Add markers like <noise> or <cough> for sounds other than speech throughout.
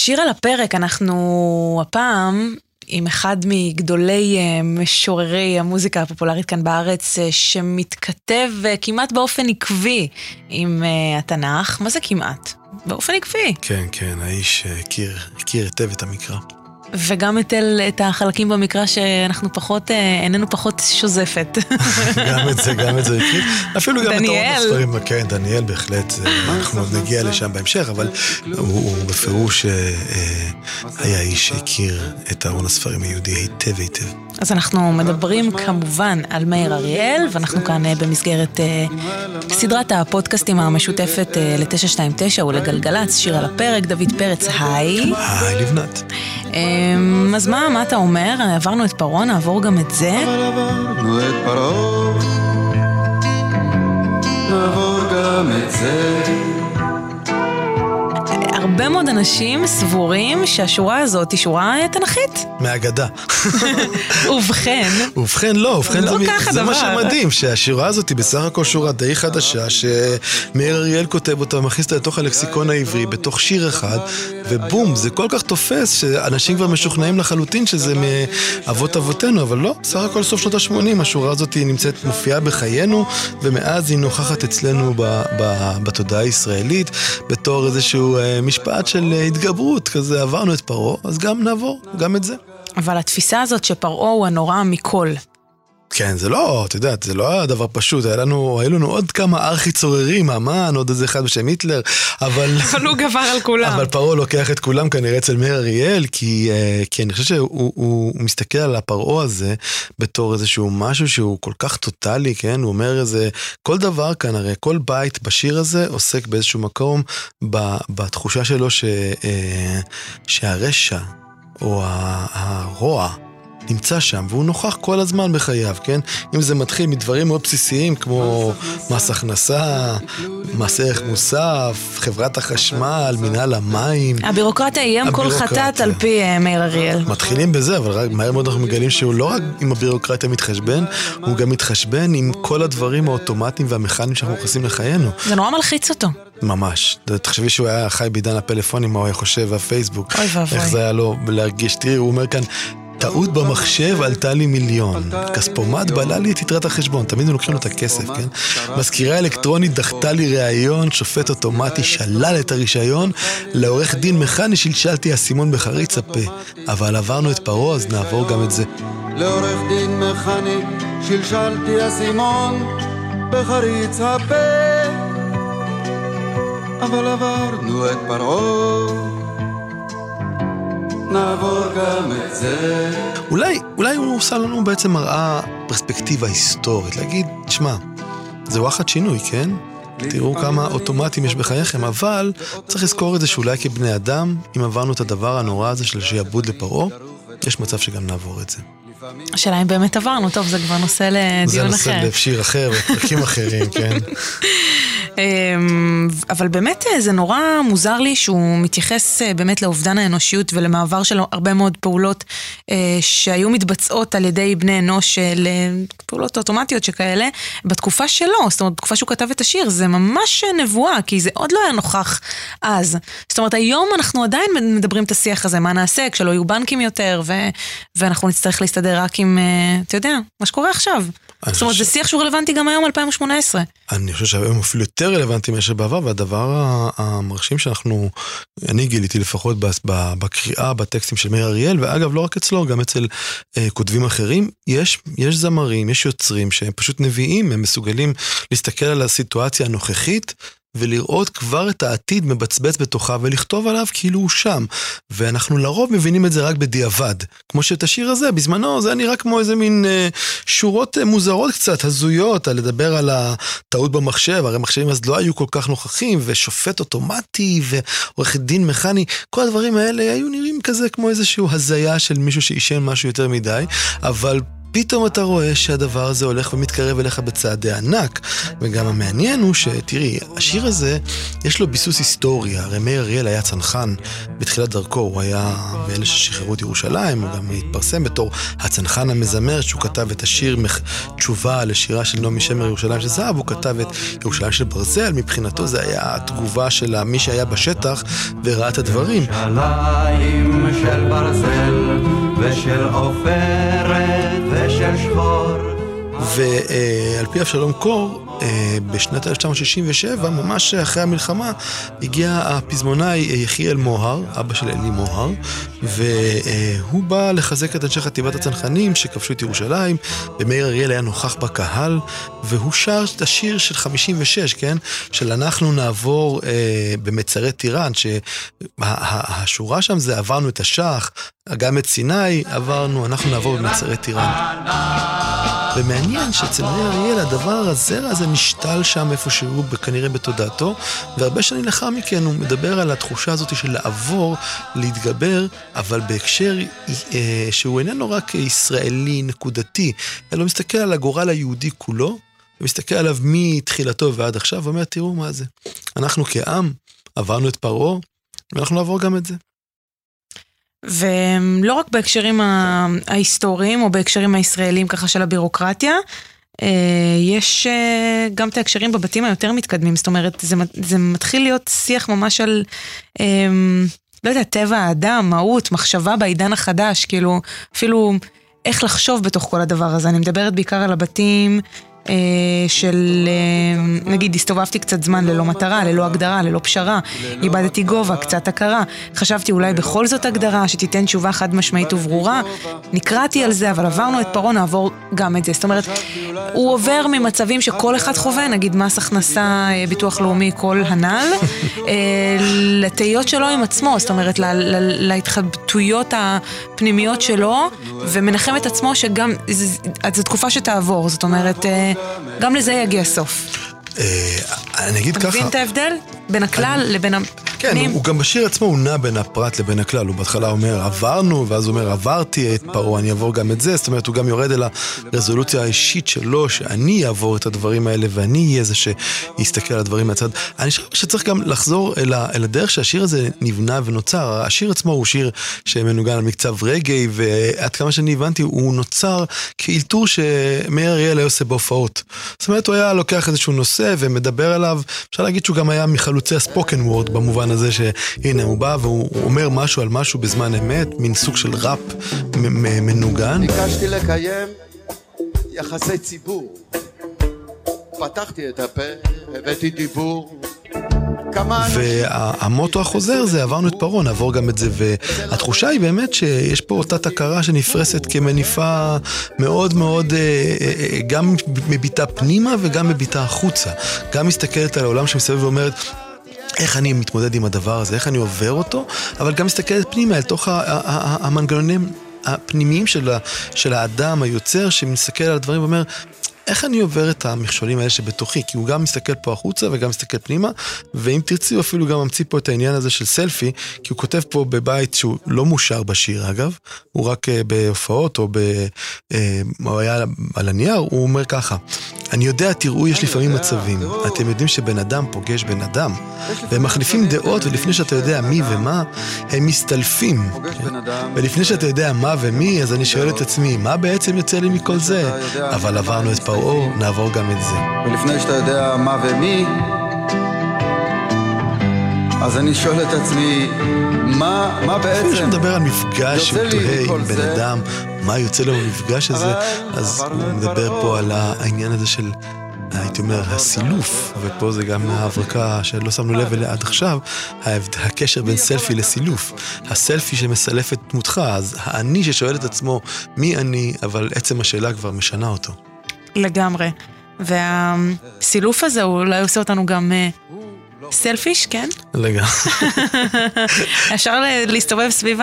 שיר על הפרק, אנחנו הפעם עם אחד מגדולי uh, משוררי המוזיקה הפופולרית כאן בארץ, uh, שמתכתב uh, כמעט באופן עקבי עם התנ"ך. מה זה כמעט? באופן עקבי. כן, כן, האיש הכיר, הכיר היטב את המקרא. וגם את, אל, את החלקים במקרא שאנחנו פחות, איננו פחות שוזפת. גם את זה, גם את זה. <laughs> אפילו גם דניאל. את ארון הספרים, כן, דניאל בהחלט, אנחנו עוד נגיע לשם בהמשך, אבל הוא, הוא בפירוש היה איש שהכיר את ארון הספרים היהודי היטב היטב. אז אנחנו מדברים כמובן על מאיר אריאל, ואנחנו כאן במסגרת סדרת הפודקאסטים המשותפת ל-929 ולגלגלצ, שיר על הפרק, דוד פרץ, היי. היי לבנת. אמ, אז מה, מה אתה אומר? עברנו את פרעה, נעבור גם את זה. אבל עברנו את פרעה, נעבור גם את זה. הרבה מאוד אנשים סבורים שהשורה הזאת היא שורה תנכית. מהאגדה. <laughs> ובכן. ובכן לא, ובכן לא זה, זה, זה מה שמדהים, שהשורה הזאת היא בסך הכל שורה די חדשה, שמאיר אריאל כותב אותה, מכניס אותה לתוך הלקסיקון העברי, בתוך שיר אחד, ובום, זה כל כך תופס, שאנשים כבר משוכנעים לחלוטין שזה מאבות אבותינו, אבל לא, בסך הכל סוף שנות ה-80, השורה הזאת נמצאת, מופיעה בחיינו, ומאז היא נוכחת אצלנו בתודעה הישראלית, בתור איזשהו אה, משפט של התגברות, כזה עברנו את פרעה, אז גם נעבור, גם את זה. אבל התפיסה הזאת שפרעה הוא הנורא מכל. כן, זה לא, את יודעת, זה לא היה דבר פשוט, היה לנו, היו לנו עוד כמה ארכי צוררים, אמן, עוד איזה אחד בשם היטלר, אבל... <laughs> אבל הוא גבר על כולם. אבל פרעה לוקח את כולם כנראה אצל מאיר אריאל, כי, אה, כי אני חושב שהוא הוא, הוא מסתכל על הפרעה הזה בתור איזשהו משהו שהוא כל כך טוטאלי, כן? הוא אומר איזה, כל דבר כאן, הרי כל בית בשיר הזה עוסק באיזשהו מקום בתחושה שלו ש, אה, שהרשע או הרוע נמצא שם, והוא נוכח כל הזמן בחייו, כן? אם זה מתחיל מדברים מאוד בסיסיים כמו מס הכנסה, מס ערך מוסף, חברת החשמל, מנהל המים. הבירוקרטיה היא אם כל חטאת על פי אה, מאיר אריאל. מתחילים בזה, אבל רק מהר מאוד אנחנו מגלים שהוא לא רק עם הבירוקרטיה מתחשבן, הוא גם מתחשבן עם כל הדברים האוטומטיים והמכניים שאנחנו נכנסים לחיינו. זה נורא מלחיץ אותו. ממש. תחשבי שהוא היה חי בעידן הפלאפונים, מה הוא היה חושב, והפייסבוק. אוי ואבוי. איך זה היה לו להרגיש. תראי, הוא אומר כאן, טעות במחשב עלתה לי מיליון. כספומט בלע לי את יתרת החשבון, תמיד הם לוקחים לו את הכסף, כן? מזכירה אלקטרונית דחתה לי ראיון, שופט אוטומטי שלל את הרישיון, לעורך דין מכני שלשלתי אסימון בחריץ הפה. אבל עברנו את פרעה, אז נעבור גם את זה. לעורך דין מכני שלשלתי אסימון בחריץ הפה. אבל עברנו את פרעה נעבור גם את זה. אולי, אולי הוא עושה לנו בעצם מראה פרספקטיבה היסטורית, להגיד, תשמע, זה וואחד שינוי, כן? תראו כמה אוטומטים יש בחייכם, אבל צריך לזכור את זה שאולי כבני אדם, אם עברנו את הדבר הנורא הזה של שיעבוד לפרעה, יש מצב שגם נעבור את זה. השאלה אם באמת עברנו, טוב, זה כבר נושא לדיון אחר. זה נושא לשיר אחר, בפרקים אחרים, כן. <laughs> אמ, אבל באמת אה, זה נורא מוזר לי שהוא מתייחס אה, באמת לאובדן האנושיות ולמעבר של הרבה מאוד פעולות אה, שהיו מתבצעות על ידי בני אנוש לפעולות אוטומטיות שכאלה, בתקופה שלו, זאת אומרת, בתקופה שהוא כתב את השיר, זה ממש נבואה, כי זה עוד לא היה נוכח אז. זאת אומרת, היום אנחנו עדיין מדברים את השיח הזה, מה נעשה כשלא יהיו בנקים יותר, ו- ואנחנו נצטרך להסתדר רק עם, אתה יודע, מה שקורה עכשיו. זאת אומרת, זה שיח שהוא רלוונטי גם היום, 2018. אני חושב שהיום אפילו יותר רלוונטי מאשר בעבר, והדבר המרשים שאנחנו, אני גיליתי לפחות בקריאה, בטקסטים של מאיר אריאל, ואגב, לא רק אצלו, גם אצל אה, כותבים אחרים, יש, יש זמרים, יש יוצרים שהם פשוט נביאים, הם מסוגלים להסתכל על הסיטואציה הנוכחית ולראות כבר את העתיד מבצבץ בתוכה ולכתוב עליו כאילו הוא שם. ואנחנו לרוב מבינים את זה רק בדיעבד. כמו שאת השיר הזה, בזמנו זה נראה כמו איזה מין אה, שורות אה, מוזרות קצת, הזויות, על לדבר על הטעות במחשב, הרי מחשבים אז לא היו כל כך נוכחים, ושופט אוטומטי, ועורך דין מכני, כל הדברים האלה היו נראים כזה כמו איזושהי הזיה של מישהו שעישן משהו יותר מדי, אבל פתאום אתה רואה שהדבר הזה הולך ומתקרב אליך בצעדי ענק. וגם המעניין הוא שתראי, השיר הזה, יש לו ביסוס היסטורי. הרי מאיר אריאל היה צנחן בתחילת דרכו, הוא היה מאלה ששחררו את ירושלים, הוא גם התפרסם בתור הצנחן המזמר, שהוא כתב את השיר תשובה לשירה של נעמי שמר ירושלים של זהב, הוא כתב את ירושלים של ברזל, מבחינתו זה היה התגובה של מי שהיה בשטח וראה את הדברים. ירושלים של ברזל ושל עופרת ושל שחור ועל פי אבשלום קור, אה, בשנת 1967, ממש אחרי המלחמה, הגיע הפזמונאי יחיאל מוהר, אבא של אלי מוהר, והוא בא לחזק את אנשי חטיבת הצנחנים שכבשו את ירושלים, ומאיר אריאל היה נוכח בקהל, והוא שר את השיר של 56, כן? של אנחנו נעבור אה, במצרי טיראן, שהשורה שם זה עברנו את השח, גם את סיני עברנו, אנחנו נעבור במצרי טיראן. ומעניין שאצל מאיר אריאל הדבר הזרע הזה נשתל שם איפשהו, כנראה בתודעתו, והרבה שנים לאחר מכן הוא מדבר על התחושה הזאת של לעבור, להתגבר, אבל בהקשר אה, שהוא איננו רק ישראלי נקודתי, אלא מסתכל על הגורל היהודי כולו, ומסתכל עליו מתחילתו ועד עכשיו, ואומר, תראו מה זה. אנחנו כעם עברנו את פרעה, ואנחנו נעבור גם את זה. ולא רק בהקשרים ההיסטוריים או בהקשרים הישראלים ככה של הבירוקרטיה, אה, יש אה, גם את ההקשרים בבתים היותר מתקדמים, זאת אומרת, זה, זה מתחיל להיות שיח ממש על, אה, לא יודע, טבע האדם, מהות, מחשבה בעידן החדש, כאילו, אפילו איך לחשוב בתוך כל הדבר הזה. אני מדברת בעיקר על הבתים של, אה, נגיד, הסתובבתי קצת זמן ללא מטרה, ללא הגדרה, ללא פשרה, איבדתי גובה, קצת הכרה, חשבתי אולי בכל זאת הגדרה שתיתן תשובה חד משמעית וברורה, נקרעתי על זה, אבל עברנו את פרעה, נעבור גם את זה. זאת אומרת, הוא עובר ממצבים שכל אחד חווה, נגיד מס הכנסה, אה, ביטוח לאומי, כל הנ"ל, לתהיות שלו עם עצמו, זאת אומרת, להתחבטויות הפנימיות שלו, ומנחם את עצמו שגם, זו תקופה שתעבור, זאת אומרת... גם לזה יגיע סוף. אה, אני אגיד ככה... אתה מבין את ההבדל? בין הכלל לבין כן, הוא, הוא גם בשיר עצמו הוא נע בין הפרט לבין הכלל. הוא בהתחלה אומר עברנו, ואז הוא אומר עברתי את פרעה, אני אעבור גם את זה. זאת אומרת, הוא גם יורד אל הרזולוציה האישית שלו, שאני אעבור את הדברים האלה, ואני אהיה זה שיסתכל על הדברים מהצד. אני חושב שצריך גם לחזור אל, ה, אל הדרך שהשיר הזה נבנה ונוצר. השיר עצמו הוא שיר שמנוגן על מקצב רגעי, ועד כמה שאני הבנתי, הוא נוצר כאילתור שמאיר אריאל היה עושה בהופעות. זאת אומרת, הוא היה לוקח איזשהו נושא ומדבר עליו, אפשר להגיד שהוא גם היה מחלוצי הספוקן וורד במובן במובן הזה שהנה הוא בא והוא אומר משהו על משהו בזמן אמת, מין סוג של ראפ מנוגן. ביקשתי לקיים יחסי ציבור. פתחתי את הפה, הבאתי דיבור. והמוטו החוזר זה עברנו את פרעה, נעבור גם את זה, והתחושה היא באמת שיש פה אותה תקרה שנפרסת כמניפה מאוד מאוד, אה, אה, אה, גם מביטה פנימה וגם מביטה החוצה. גם מסתכלת על העולם שמסביב ואומרת, איך אני מתמודד עם הדבר הזה, איך אני עובר אותו, אבל גם מסתכלת פנימה אל תוך המנגנונים הפנימיים של, האדם היוצר שמסתכל על הדברים ואומר, איך אני עובר את המכשולים האלה שבתוכי? כי הוא גם מסתכל פה החוצה וגם מסתכל פנימה, ואם תרצי הוא אפילו גם ממציא פה את העניין הזה של סלפי, כי הוא כותב פה בבית שהוא לא מושר בשיר אגב, הוא רק uh, בהופעות או ב... Uh, הוא היה על הנייר, הוא אומר ככה, אני יודע, תראו, יש לפעמים מצבים, אתם יודעים שבן אדם פוגש בן אדם, והם מחליפים דעות, ולפני שאתה יודע מי ומה, הם מסתלפים. ולפני שאתה יודע מה ומי, אז אני שואל את עצמי, מה בעצם יוצא לי מכל זה? אבל עברנו את פרעה, נעבור גם את זה. ולפני שאתה יודע מה ומי, אז אני שואל את עצמי, מה, מה בעצם... לפני שמדבר על מפגש שהוא תוהה עם בן אדם, מה יוצא לו במפגש הזה, אז הוא מדבר פה על העניין הזה של... הייתי אומר, הסילוף, ופה זה גם ההברקה שלא שמנו לב אליה עד עכשיו, הקשר בין סלפי לסילוף. הסלפי שמסלף את דמותך, אז האני ששואל את עצמו מי אני, אבל עצם השאלה כבר משנה אותו. לגמרי. והסילוף הזה אולי עושה אותנו גם סלפיש, כן? לגמרי. <laughs> אפשר להסתובב סביב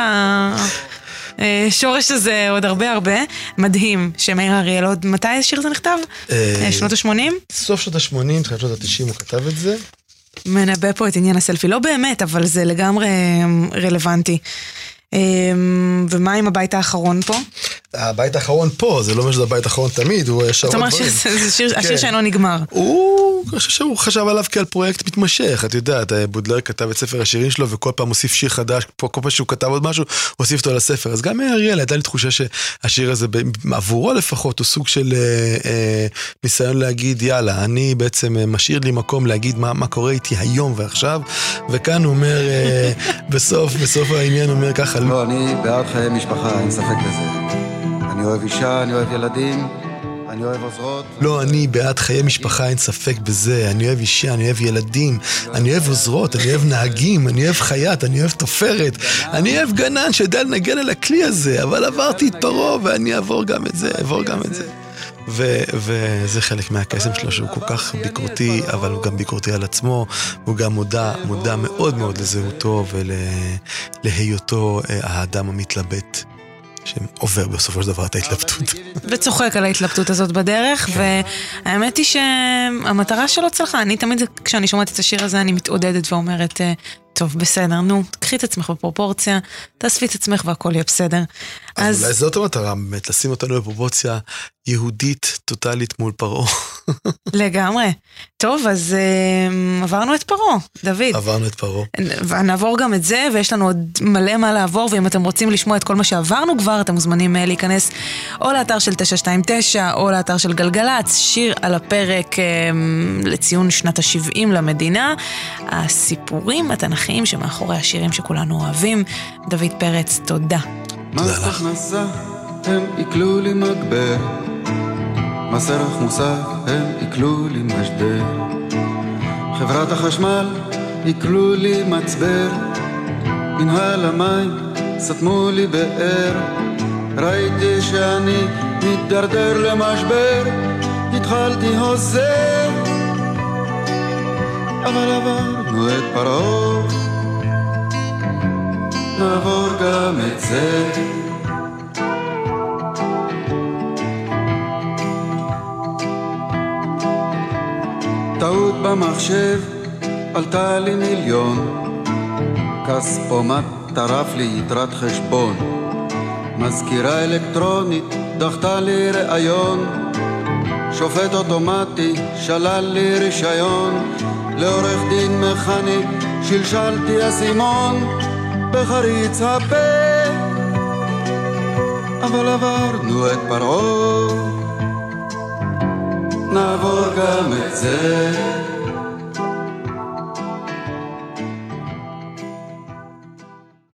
השורש הזה עוד הרבה הרבה. מדהים שמאיר אריאל, עוד מתי השיר הזה נכתב? שנות ה-80? סוף שנות ה-80, תחילת שנות ה-90 הוא כתב את זה. מנבא פה את עניין הסלפי. לא באמת, אבל זה לגמרי רלוונטי. ומה עם הבית האחרון פה? הבית האחרון פה, זה לא אומר שזה הבית האחרון תמיד, הוא ישר זאת עוד אומרת דברים. שזה שיר- השיר כן. שאינו נגמר. הוא, אני חושב שהוא חשב עליו כעל פרויקט מתמשך, את יודעת, בודלר כתב את ספר השירים שלו וכל פעם הוסיף שיר חדש, כל פעם שהוא כתב עוד משהו, הוא הוסיף אותו לספר. אז גם אריאל, הייתה לי תחושה שהשיר הזה, עבורו לפחות, הוא סוג של אה, אה, ניסיון להגיד, יאללה, אני בעצם אה, משאיר לי מקום להגיד מה, מה קורה איתי היום ועכשיו, וכאן הוא אומר, אה, <laughs> בסוף, בסוף העניין הוא אומר ככה, לא, אני בעד חיי משפחה, אין ספק בזה. אני אוהב אישה, אני אוהב ילדים, אני אוהב עוזרות. לא, אני בעד חיי משפחה, אין ספק בזה. אני אוהב אישה, אני אוהב ילדים, אני אוהב עוזרות, אני אוהב נהגים, אני אוהב חייט, אני אוהב תופרת, אני אוהב גנן שיודע לנגן על הכלי הזה, אבל עברתי את פרעה ואני אעבור גם את זה, אעבור גם את זה. ו- וזה חלק מהקסם שלו שהוא כל כך ביקורתי, אבל הוא גם ביקורתי על עצמו, הוא גם מודע, מודע מאוד מאוד לזהותו ולהיותו אה, האדם המתלבט, שעובר בסופו של דבר את ההתלבטות. וצוחק על ההתלבטות הזאת בדרך, והאמת היא שהמטרה שלו צלחה. אני תמיד, כשאני שומעת את השיר הזה, אני מתעודדת ואומרת, אה, טוב, בסדר, נו, קחי את עצמך בפרופורציה, תאספי את עצמך והכל יהיה בסדר. אז אולי זאת המטרה, באמת, לשים אותנו בפרופורציה יהודית טוטאלית מול פרעה. לגמרי. טוב, אז אה, עברנו את פרעה, דוד. עברנו את פרעה. ונעבור גם את זה, ויש לנו עוד מלא מה לעבור, ואם אתם רוצים לשמוע את כל מה שעברנו כבר, אתם מוזמנים אה, להיכנס או לאתר של 929, או לאתר של גלגלצ, שיר על הפרק אה, לציון שנת ה-70 למדינה. הסיפורים התנכיים שמאחורי השירים שכולנו אוהבים. דוד פרץ, תודה. מס לך. הכנסה, הם עיקלו לי מגבר. מס ערך מוסף, הם עיקלו לי משדר. חברת החשמל, עיקלו לי מצבר. מנהל המים, סתמו לי באר. ראיתי שאני מתדרדר למשבר. התחלתי הוזר. אבל עברנו את פרעה. נעבור גם את זה. טעות במחשב עלתה לי מיליון, כספומט טרף לי יתרת חשבון, מזכירה אלקטרונית דחתה לי ראיון, שופט אוטומטי שלל לי רישיון, לעורך דין מכני שלשלתי אסימון בחריץ הפה, אבל עברנו את פרעה, נעבור גם את זה.